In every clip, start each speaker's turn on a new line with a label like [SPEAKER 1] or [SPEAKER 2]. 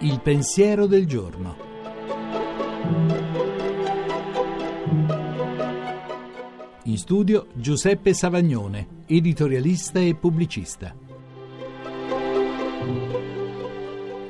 [SPEAKER 1] Il pensiero del giorno. In studio Giuseppe Savagnone, editorialista e pubblicista.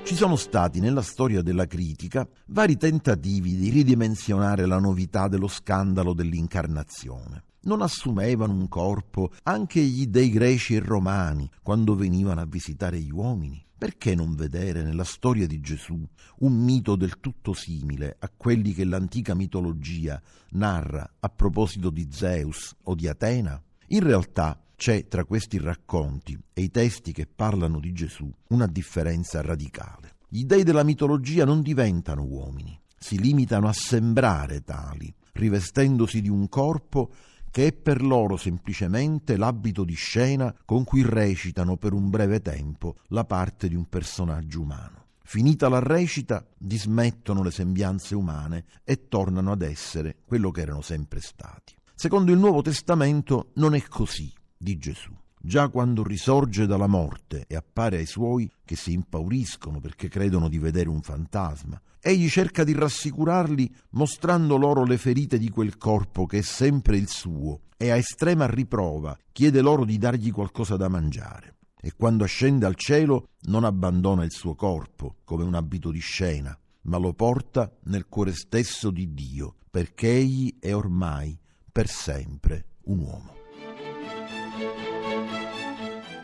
[SPEAKER 2] Ci sono stati nella storia della critica vari tentativi di ridimensionare la novità dello scandalo dell'incarnazione. Non assumevano un corpo anche gli dei greci e romani quando venivano a visitare gli uomini? Perché non vedere nella storia di Gesù un mito del tutto simile a quelli che l'antica mitologia narra a proposito di Zeus o di Atena? In realtà c'è tra questi racconti e i testi che parlano di Gesù una differenza radicale. Gli dei della mitologia non diventano uomini, si limitano a sembrare tali, rivestendosi di un corpo che è per loro semplicemente l'abito di scena con cui recitano per un breve tempo la parte di un personaggio umano. Finita la recita, dismettono le sembianze umane e tornano ad essere quello che erano sempre stati. Secondo il Nuovo Testamento non è così di Gesù. Già quando risorge dalla morte e appare ai suoi che si impauriscono perché credono di vedere un fantasma, egli cerca di rassicurarli mostrando loro le ferite di quel corpo che è sempre il suo e a estrema riprova chiede loro di dargli qualcosa da mangiare. E quando ascende al cielo non abbandona il suo corpo come un abito di scena, ma lo porta nel cuore stesso di Dio, perché egli è ormai per sempre un uomo.